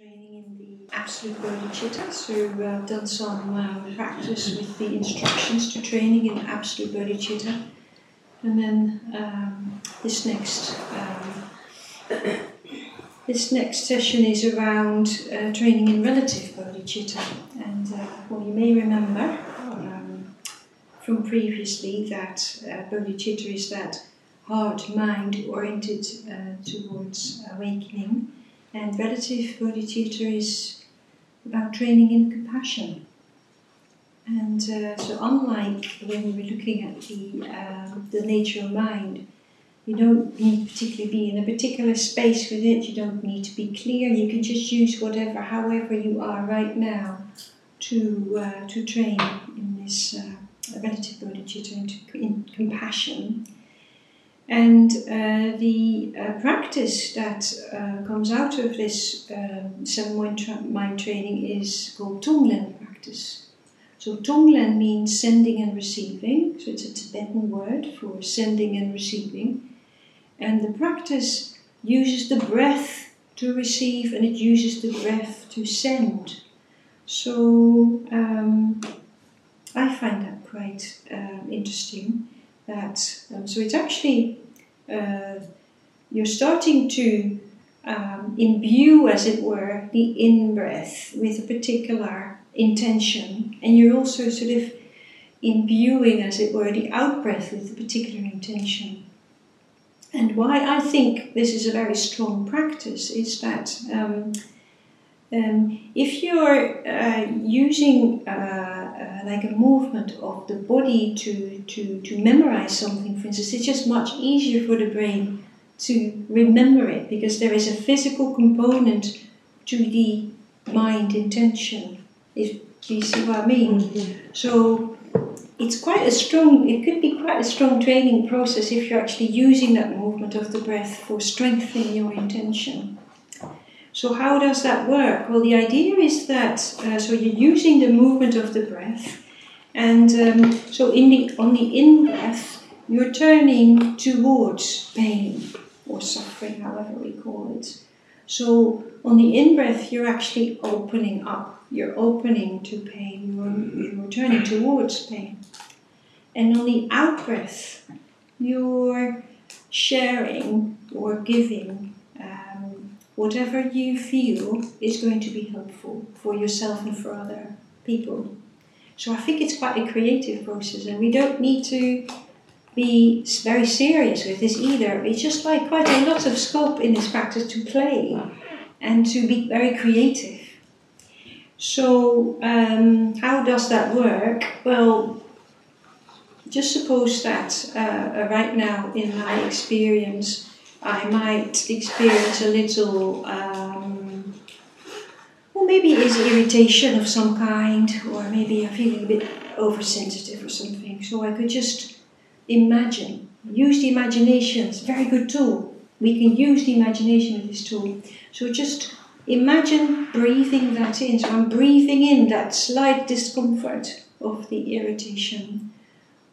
training in the absolute bodhicitta. So I've done some uh, practice with the instructions to training in absolute bodhicitta. And then um, this next um, this next session is around uh, training in relative bodhicitta. And uh, well, you may remember um, from previously that uh, bodhicitta is that heart mind oriented uh, towards awakening. And relative bodhicitta is about training in compassion. And uh, so, unlike when we were looking at the, uh, the nature of mind, you don't need particularly be in a particular space with it, you don't need to be clear, you can just use whatever, however you are right now to, uh, to train in this uh, relative bodhicitta, in compassion. And uh, the uh, practice that uh, comes out of this um, seven mind training is called Tonglen practice. So Tonglen means sending and receiving, so it's a Tibetan word for sending and receiving. And the practice uses the breath to receive and it uses the breath to send. So um, I find that quite um, interesting. That um, so it's actually uh, you're starting to um, imbue, as it were, the in breath with a particular intention, and you're also sort of imbuing, as it were, the out breath with a particular intention. And why I think this is a very strong practice is that um, um, if you're uh, using uh, uh, like a movement of the body to, to, to memorize something, for instance, it's just much easier for the brain to remember it because there is a physical component to the mind intention. If, do you see what I mean? Mm-hmm. So it's quite a strong, it could be quite a strong training process if you're actually using that movement of the breath for strengthening your intention. So, how does that work? Well, the idea is that uh, so you're using the movement of the breath, and um, so in the on the in breath, you're turning towards pain or suffering, however we call it. So, on the in breath, you're actually opening up. You're opening to pain. You're, you're turning towards pain. And on the out breath, you're sharing or giving whatever you feel is going to be helpful for yourself and for other people. So I think it's quite a creative process, and we don't need to be very serious with this either. It's just like quite a lot of scope in this practice to play and to be very creative. So, um, how does that work? Well, just suppose that uh, right now, in my experience, I might experience a little, um, well, maybe it's irritation of some kind, or maybe I'm feeling a bit oversensitive or something. So I could just imagine, use the imagination. It's a very good tool. We can use the imagination of this tool. So just imagine breathing that in. So I'm breathing in that slight discomfort of the irritation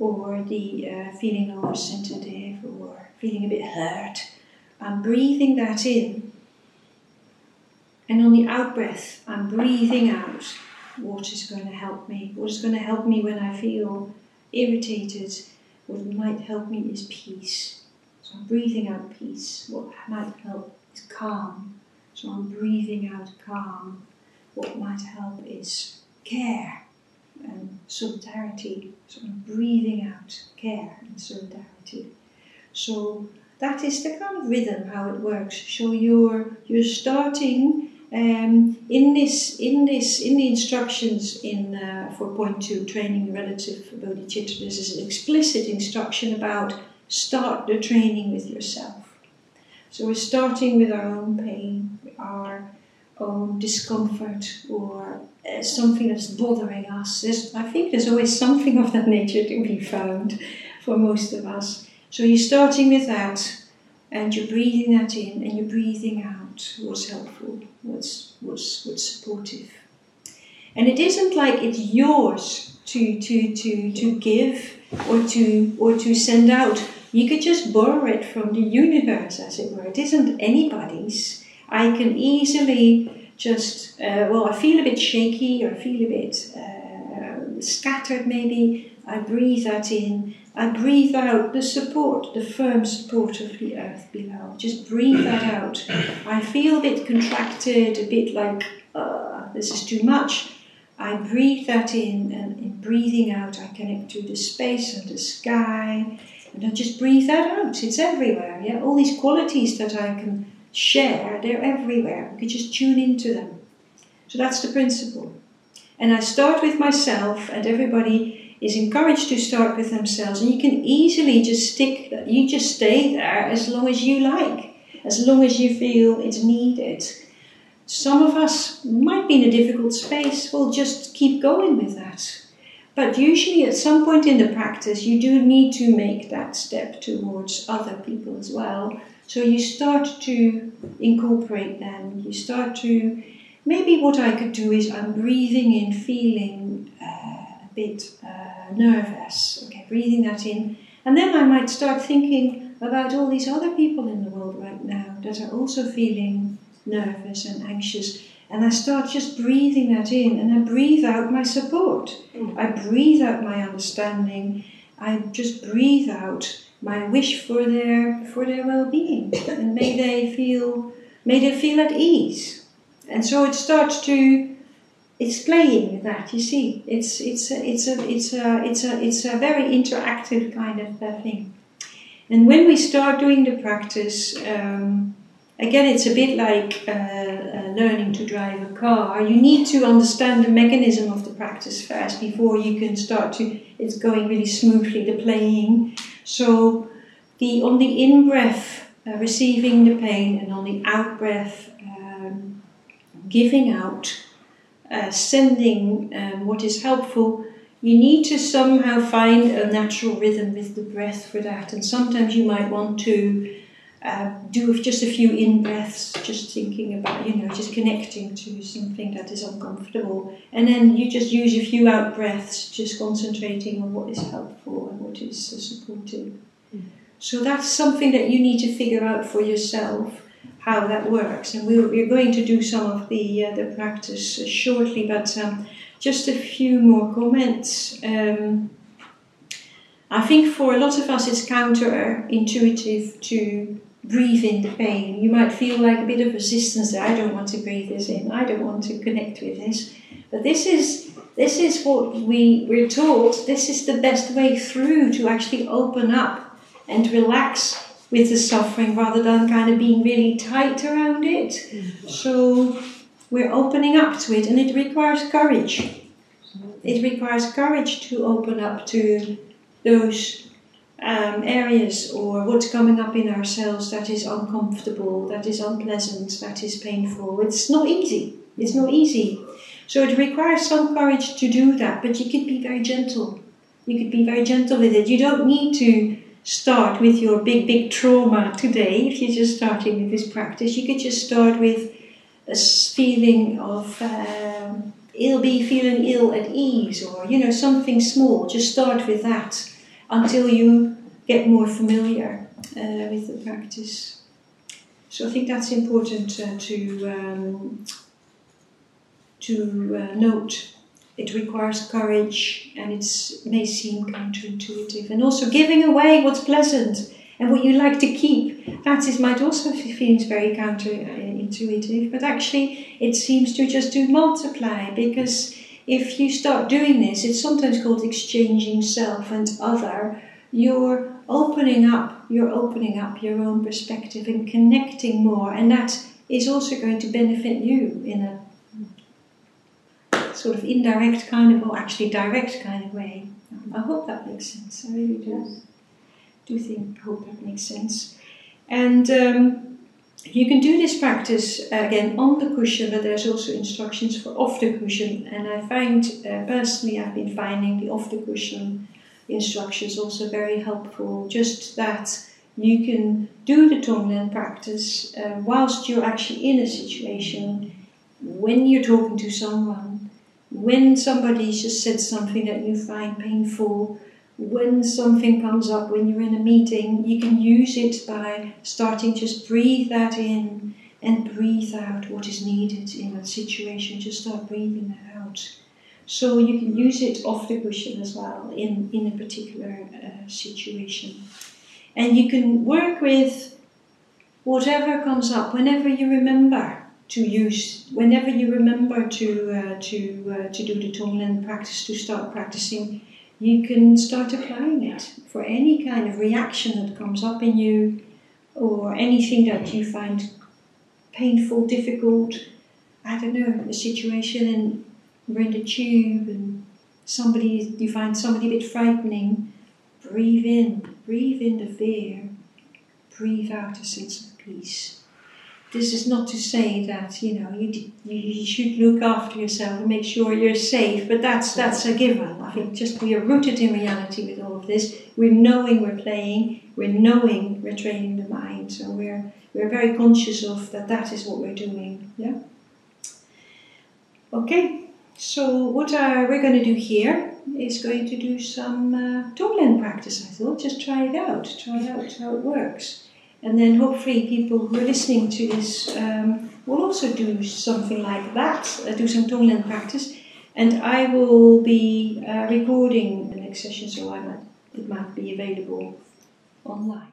or the uh, feeling oversensitive or feeling a bit hurt. I'm breathing that in. And on the out breath, I'm breathing out what is going to help me. What is going to help me when I feel irritated? What might help me is peace. So I'm breathing out peace. What might help is calm. So I'm breathing out calm. What might help is care and solidarity. So I'm breathing out care and solidarity. So that is the kind of rhythm how it works. So you're you're starting um, in this in this in the instructions in uh, 4.2 training relative bodhicitta. This is an explicit instruction about start the training with yourself. So we're starting with our own pain, our own discomfort, or uh, something that's bothering us. There's, I think there's always something of that nature to be found for most of us. So you're starting with that, and you're breathing that in, and you're breathing out what's helpful, what's what's what's supportive. And it isn't like it's yours to to to to give or to or to send out. You could just borrow it from the universe, as it were. It isn't anybody's. I can easily just, uh, well, I feel a bit shaky or I feel a bit uh, scattered maybe. I breathe that in. I breathe out the support, the firm support of the earth below. Just breathe that out. I feel a bit contracted, a bit like, uh, this is too much. I breathe that in, and in breathing out, I connect to the space and the sky, and I just breathe that out. It's everywhere. Yeah, all these qualities that I can share, they're everywhere. We can just tune into them. So that's the principle. And I start with myself, and everybody is encouraged to start with themselves. And you can easily just stick, you just stay there as long as you like, as long as you feel it's needed. Some of us might be in a difficult space, we'll just keep going with that. But usually, at some point in the practice, you do need to make that step towards other people as well. So you start to incorporate them. You start to maybe what I could do is I'm breathing in, feeling uh, bit uh, nervous. Okay, breathing that in, and then I might start thinking about all these other people in the world right now that are also feeling nervous and anxious. And I start just breathing that in and I breathe out my support. Mm. I breathe out my understanding. I just breathe out my wish for their for their well-being and may they feel may they feel at ease. And so it starts to it's playing that, you see. It's it's a, it's a it's a it's a it's a very interactive kind of thing. And when we start doing the practice, um, again, it's a bit like uh, uh, learning to drive a car. You need to understand the mechanism of the practice first before you can start to. It's going really smoothly. The playing. So, the on the in breath, uh, receiving the pain, and on the out breath, um, giving out, uh, sending um, what is helpful. You need to somehow find a natural rhythm with the breath for that, and sometimes you might want to uh, do just a few in breaths, just thinking about, you know, just connecting to something that is uncomfortable. And then you just use a few out breaths, just concentrating on what is helpful and what is supportive. Mm. So that's something that you need to figure out for yourself how that works. And we're, we're going to do some of the, uh, the practice shortly, but um, just a few more comments. Um, I think for a lot of us it's counterintuitive to breathe in the pain. You might feel like a bit of resistance there. I don't want to breathe this in. I don't want to connect with this. But this is this is what we, we're taught. This is the best way through to actually open up and relax with the suffering rather than kind of being really tight around it. Mm-hmm. So we're opening up to it and it requires courage. It requires courage to open up to those um, areas or what's coming up in ourselves that is uncomfortable, that is unpleasant, that is painful. It's not easy. It's not easy. So it requires some courage to do that, but you could be very gentle. You could be very gentle with it. You don't need to start with your big, big trauma today if you're just starting with this practice. You could just start with a feeling of um, ill, be feeling ill at ease, or you know something small. Just start with that until you get more familiar uh, with the practice. So I think that's important uh, to um, to uh, note. It requires courage, and it may seem counterintuitive, and also giving away what's pleasant and what you like to keep. That is might also seems very counterintuitive, but actually it seems to just to multiply because if you start doing this, it's sometimes called exchanging self and other. You're opening up, you're opening up your own perspective and connecting more, and that is also going to benefit you in a sort of indirect kind of, or actually direct kind of way. I hope that makes sense. I really do. Do think, hope that makes sense. And um, you can do this practice again on the cushion, but there's also instructions for off the cushion. And I find, uh, personally, I've been finding the off the cushion instructions also very helpful. Just that you can do the Tonglen practice uh, whilst you're actually in a situation, when you're talking to someone, when somebody just said something that you find painful when something comes up, when you're in a meeting, you can use it by starting just breathe that in, and breathe out what is needed in that situation. Just start breathing that out. So you can use it off the cushion as well in, in a particular uh, situation. And you can work with whatever comes up whenever you remember to use, whenever you remember to, uh, to, uh, to do the Tonglen practice, to start practicing, you can start applying it for any kind of reaction that comes up in you or anything that you find painful, difficult. I don't know, a situation and we're in the tube and somebody, you find somebody a bit frightening. Breathe in, breathe in the fear, breathe out a sense of peace this is not to say that you know you, you should look after yourself and make sure you're safe, but that's that's a given. I think just we are rooted in reality with all of this. We're knowing we're playing, we're knowing we're training the mind, so we're we're very conscious of that. That is what we're doing. Yeah. Okay. So what are we're going to do here is going to do some uh, practice. I thought just try it out, try out how it works. And then hopefully people who are listening to this um, will also do something like that, uh, do some Tonglen practice. And I will be uh, recording the next session, so I might, it might be available online.